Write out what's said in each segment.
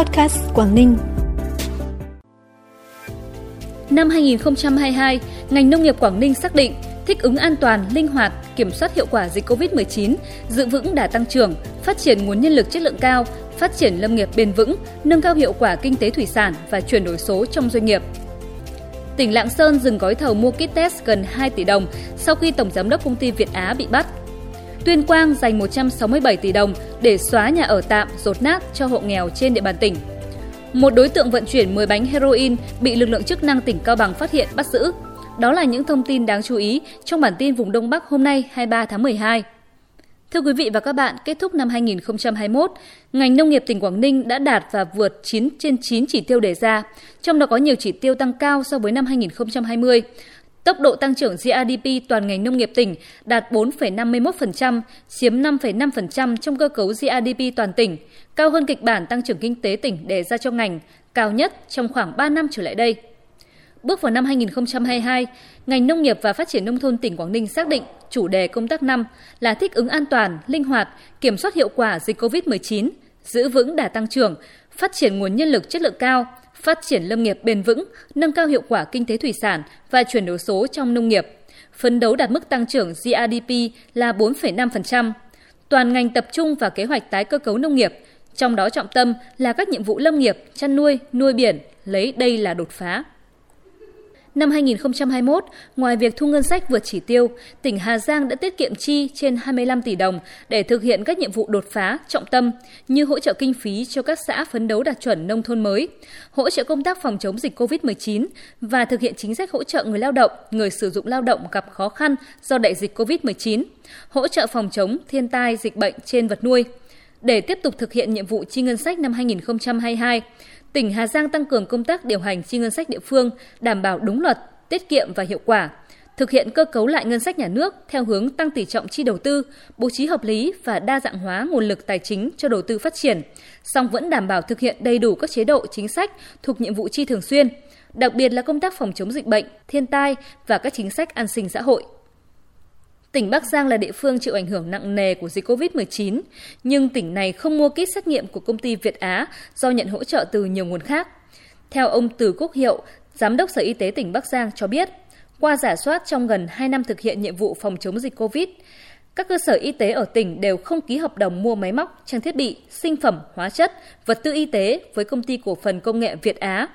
Podcast Quảng Ninh. Năm 2022, ngành nông nghiệp Quảng Ninh xác định thích ứng an toàn, linh hoạt, kiểm soát hiệu quả dịch COVID-19, giữ vững đà tăng trưởng, phát triển nguồn nhân lực chất lượng cao, phát triển lâm nghiệp bền vững, nâng cao hiệu quả kinh tế thủy sản và chuyển đổi số trong doanh nghiệp. Tỉnh Lạng Sơn dừng gói thầu mua kit test gần 2 tỷ đồng sau khi Tổng Giám đốc Công ty Việt Á bị bắt. Tuyên Quang dành 167 tỷ đồng để xóa nhà ở tạm rột nát cho hộ nghèo trên địa bàn tỉnh. Một đối tượng vận chuyển 10 bánh heroin bị lực lượng chức năng tỉnh Cao Bằng phát hiện bắt giữ. Đó là những thông tin đáng chú ý trong bản tin vùng Đông Bắc hôm nay 23 tháng 12. Thưa quý vị và các bạn, kết thúc năm 2021, ngành nông nghiệp tỉnh Quảng Ninh đã đạt và vượt 9 trên 9 chỉ tiêu đề ra, trong đó có nhiều chỉ tiêu tăng cao so với năm 2020. Tốc độ tăng trưởng GRDP toàn ngành nông nghiệp tỉnh đạt 4,51%, chiếm 5,5% trong cơ cấu GRDP toàn tỉnh, cao hơn kịch bản tăng trưởng kinh tế tỉnh đề ra cho ngành, cao nhất trong khoảng 3 năm trở lại đây. Bước vào năm 2022, ngành nông nghiệp và phát triển nông thôn tỉnh Quảng Ninh xác định chủ đề công tác năm là thích ứng an toàn, linh hoạt, kiểm soát hiệu quả dịch COVID-19, giữ vững đà tăng trưởng, phát triển nguồn nhân lực chất lượng cao, phát triển lâm nghiệp bền vững, nâng cao hiệu quả kinh tế thủy sản và chuyển đổi số trong nông nghiệp. Phấn đấu đạt mức tăng trưởng GRDP là 4,5%. Toàn ngành tập trung vào kế hoạch tái cơ cấu nông nghiệp, trong đó trọng tâm là các nhiệm vụ lâm nghiệp, chăn nuôi, nuôi biển, lấy đây là đột phá. Năm 2021, ngoài việc thu ngân sách vượt chỉ tiêu, tỉnh Hà Giang đã tiết kiệm chi trên 25 tỷ đồng để thực hiện các nhiệm vụ đột phá, trọng tâm như hỗ trợ kinh phí cho các xã phấn đấu đạt chuẩn nông thôn mới, hỗ trợ công tác phòng chống dịch COVID-19 và thực hiện chính sách hỗ trợ người lao động, người sử dụng lao động gặp khó khăn do đại dịch COVID-19, hỗ trợ phòng chống thiên tai dịch bệnh trên vật nuôi. Để tiếp tục thực hiện nhiệm vụ chi ngân sách năm 2022, tỉnh Hà Giang tăng cường công tác điều hành chi ngân sách địa phương, đảm bảo đúng luật, tiết kiệm và hiệu quả, thực hiện cơ cấu lại ngân sách nhà nước theo hướng tăng tỷ trọng chi đầu tư, bố trí hợp lý và đa dạng hóa nguồn lực tài chính cho đầu tư phát triển, song vẫn đảm bảo thực hiện đầy đủ các chế độ chính sách thuộc nhiệm vụ chi thường xuyên, đặc biệt là công tác phòng chống dịch bệnh, thiên tai và các chính sách an sinh xã hội. Tỉnh Bắc Giang là địa phương chịu ảnh hưởng nặng nề của dịch COVID-19, nhưng tỉnh này không mua kit xét nghiệm của công ty Việt Á do nhận hỗ trợ từ nhiều nguồn khác. Theo ông Từ Quốc Hiệu, Giám đốc Sở Y tế tỉnh Bắc Giang cho biết, qua giả soát trong gần 2 năm thực hiện nhiệm vụ phòng chống dịch COVID, các cơ sở y tế ở tỉnh đều không ký hợp đồng mua máy móc, trang thiết bị, sinh phẩm, hóa chất, vật tư y tế với công ty cổ phần công nghệ Việt Á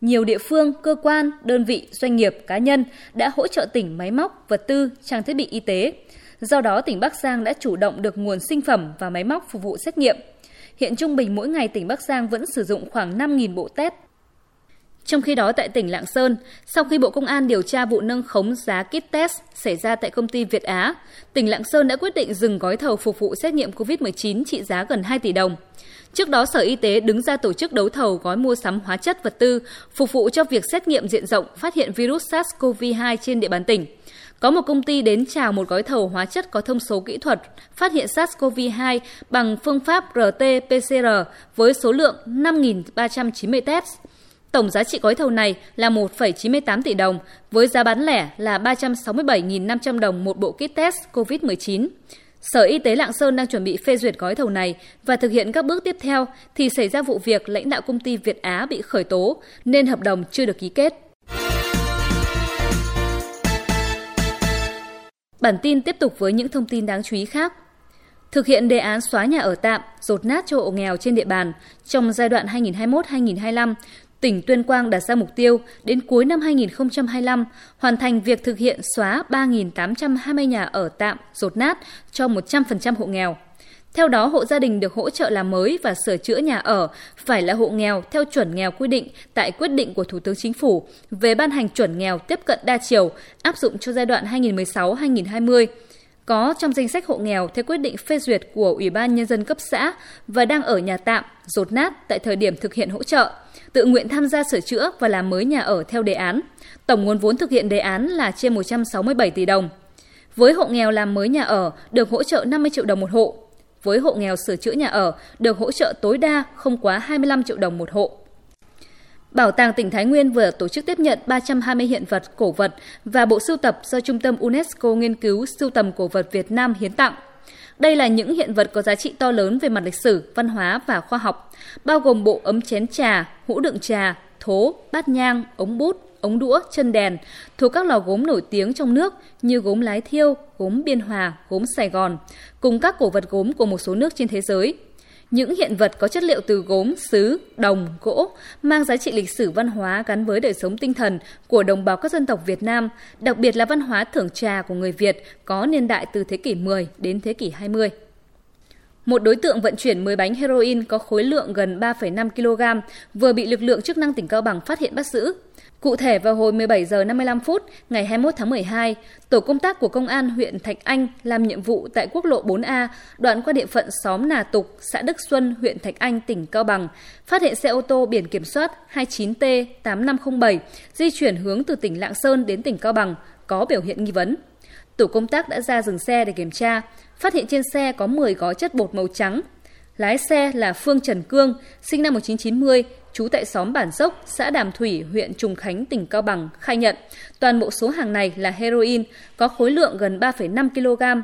nhiều địa phương, cơ quan, đơn vị, doanh nghiệp, cá nhân đã hỗ trợ tỉnh máy móc, vật tư, trang thiết bị y tế. Do đó, tỉnh Bắc Giang đã chủ động được nguồn sinh phẩm và máy móc phục vụ xét nghiệm. Hiện trung bình mỗi ngày tỉnh Bắc Giang vẫn sử dụng khoảng 5.000 bộ test. Trong khi đó tại tỉnh Lạng Sơn, sau khi Bộ Công an điều tra vụ nâng khống giá kit test xảy ra tại công ty Việt Á, tỉnh Lạng Sơn đã quyết định dừng gói thầu phục vụ xét nghiệm COVID-19 trị giá gần 2 tỷ đồng. Trước đó, Sở Y tế đứng ra tổ chức đấu thầu gói mua sắm hóa chất vật tư phục vụ cho việc xét nghiệm diện rộng phát hiện virus SARS-CoV-2 trên địa bàn tỉnh. Có một công ty đến chào một gói thầu hóa chất có thông số kỹ thuật phát hiện SARS-CoV-2 bằng phương pháp RT-PCR với số lượng 5.390 test. Tổng giá trị gói thầu này là 1,98 tỷ đồng, với giá bán lẻ là 367.500 đồng một bộ kit test COVID-19. Sở Y tế Lạng Sơn đang chuẩn bị phê duyệt gói thầu này và thực hiện các bước tiếp theo thì xảy ra vụ việc lãnh đạo công ty Việt Á bị khởi tố nên hợp đồng chưa được ký kết. Bản tin tiếp tục với những thông tin đáng chú ý khác. Thực hiện đề án xóa nhà ở tạm, rột nát cho hộ nghèo trên địa bàn trong giai đoạn 2021-2025, tỉnh Tuyên Quang đặt ra mục tiêu đến cuối năm 2025 hoàn thành việc thực hiện xóa 3.820 nhà ở tạm rột nát cho 100% hộ nghèo. Theo đó, hộ gia đình được hỗ trợ làm mới và sửa chữa nhà ở phải là hộ nghèo theo chuẩn nghèo quy định tại quyết định của Thủ tướng Chính phủ về ban hành chuẩn nghèo tiếp cận đa chiều áp dụng cho giai đoạn 2016-2020 có trong danh sách hộ nghèo theo quyết định phê duyệt của Ủy ban Nhân dân cấp xã và đang ở nhà tạm, rột nát tại thời điểm thực hiện hỗ trợ, tự nguyện tham gia sửa chữa và làm mới nhà ở theo đề án. Tổng nguồn vốn thực hiện đề án là trên 167 tỷ đồng. Với hộ nghèo làm mới nhà ở được hỗ trợ 50 triệu đồng một hộ. Với hộ nghèo sửa chữa nhà ở được hỗ trợ tối đa không quá 25 triệu đồng một hộ. Bảo tàng tỉnh Thái Nguyên vừa tổ chức tiếp nhận 320 hiện vật cổ vật và bộ sưu tập do Trung tâm UNESCO nghiên cứu sưu tầm cổ vật Việt Nam hiến tặng. Đây là những hiện vật có giá trị to lớn về mặt lịch sử, văn hóa và khoa học, bao gồm bộ ấm chén trà, hũ đựng trà, thố, bát nhang, ống bút, ống đũa, chân đèn thuộc các lò gốm nổi tiếng trong nước như gốm Lái Thiêu, gốm Biên Hòa, gốm Sài Gòn, cùng các cổ vật gốm của một số nước trên thế giới. Những hiện vật có chất liệu từ gốm, sứ, đồng, gỗ mang giá trị lịch sử văn hóa gắn với đời sống tinh thần của đồng bào các dân tộc Việt Nam, đặc biệt là văn hóa thưởng trà của người Việt có niên đại từ thế kỷ 10 đến thế kỷ 20. Một đối tượng vận chuyển 10 bánh heroin có khối lượng gần 3,5 kg vừa bị lực lượng chức năng tỉnh Cao Bằng phát hiện bắt giữ. Cụ thể vào hồi 17 giờ 55 phút ngày 21 tháng 12, tổ công tác của công an huyện Thạch Anh làm nhiệm vụ tại quốc lộ 4A, đoạn qua địa phận xóm Nà Tục, xã Đức Xuân, huyện Thạch Anh, tỉnh Cao Bằng, phát hiện xe ô tô biển kiểm soát 29T8507 di chuyển hướng từ tỉnh Lạng Sơn đến tỉnh Cao Bằng có biểu hiện nghi vấn. Tổ công tác đã ra dừng xe để kiểm tra, phát hiện trên xe có 10 gói chất bột màu trắng. Lái xe là Phương Trần Cương, sinh năm 1990, trú tại xóm Bản Dốc, xã Đàm Thủy, huyện Trùng Khánh, tỉnh Cao Bằng, khai nhận toàn bộ số hàng này là heroin, có khối lượng gần 3,5 kg.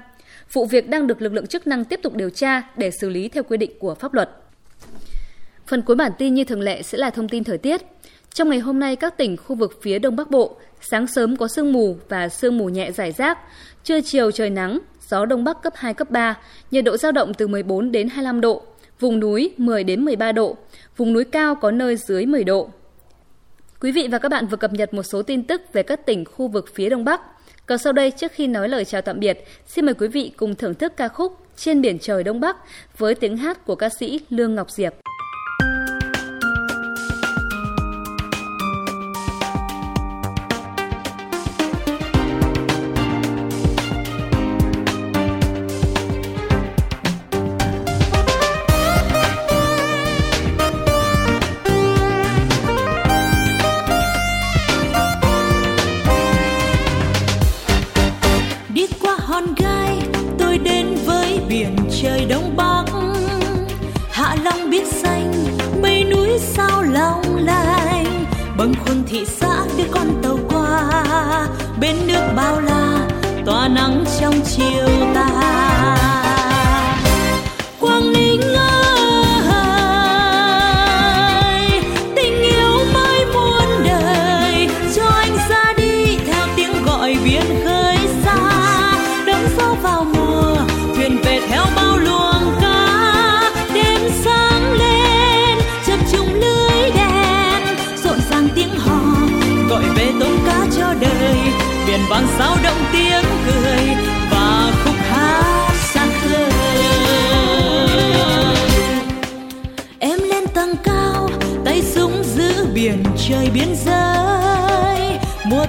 Vụ việc đang được lực lượng chức năng tiếp tục điều tra để xử lý theo quy định của pháp luật. Phần cuối bản tin như thường lệ sẽ là thông tin thời tiết. Trong ngày hôm nay, các tỉnh khu vực phía Đông Bắc Bộ, sáng sớm có sương mù và sương mù nhẹ rải rác, trưa chiều trời nắng, gió Đông Bắc cấp 2, cấp 3, nhiệt độ giao động từ 14 đến 25 độ, vùng núi 10 đến 13 độ, vùng núi cao có nơi dưới 10 độ. Quý vị và các bạn vừa cập nhật một số tin tức về các tỉnh khu vực phía Đông Bắc. Còn sau đây, trước khi nói lời chào tạm biệt, xin mời quý vị cùng thưởng thức ca khúc Trên biển trời Đông Bắc với tiếng hát của ca sĩ Lương Ngọc Diệp. Bâng khuâng thị xã đưa con tàu qua. Bên nước bao la, tỏa nắng trong chiều tà.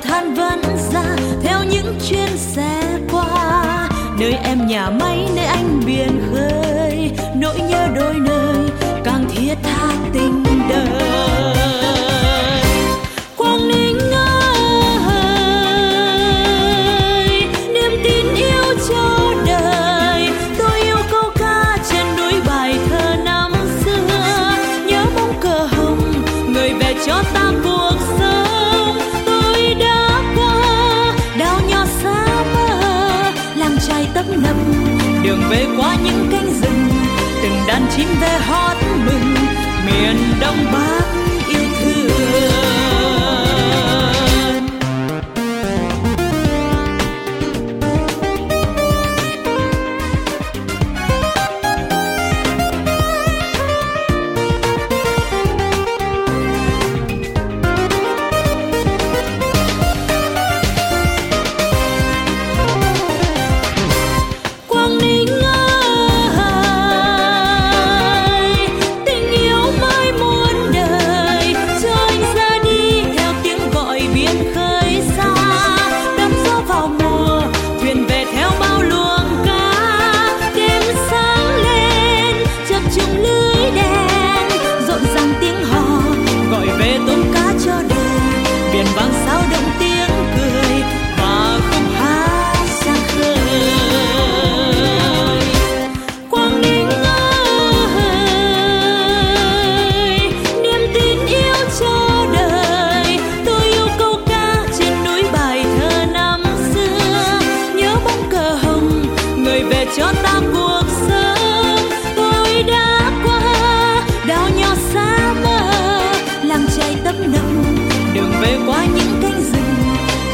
Than vẫn ra, theo những chuyến xe qua. Nơi em nhà máy, nơi anh biển khơi, nỗi nhớ đôi nơi càng thiết tha tình đời. Đường về qua những cánh rừng, từng đàn chim về hót mừng, miền đông bắc.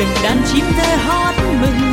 Từng đàn chim thơ hót mừng.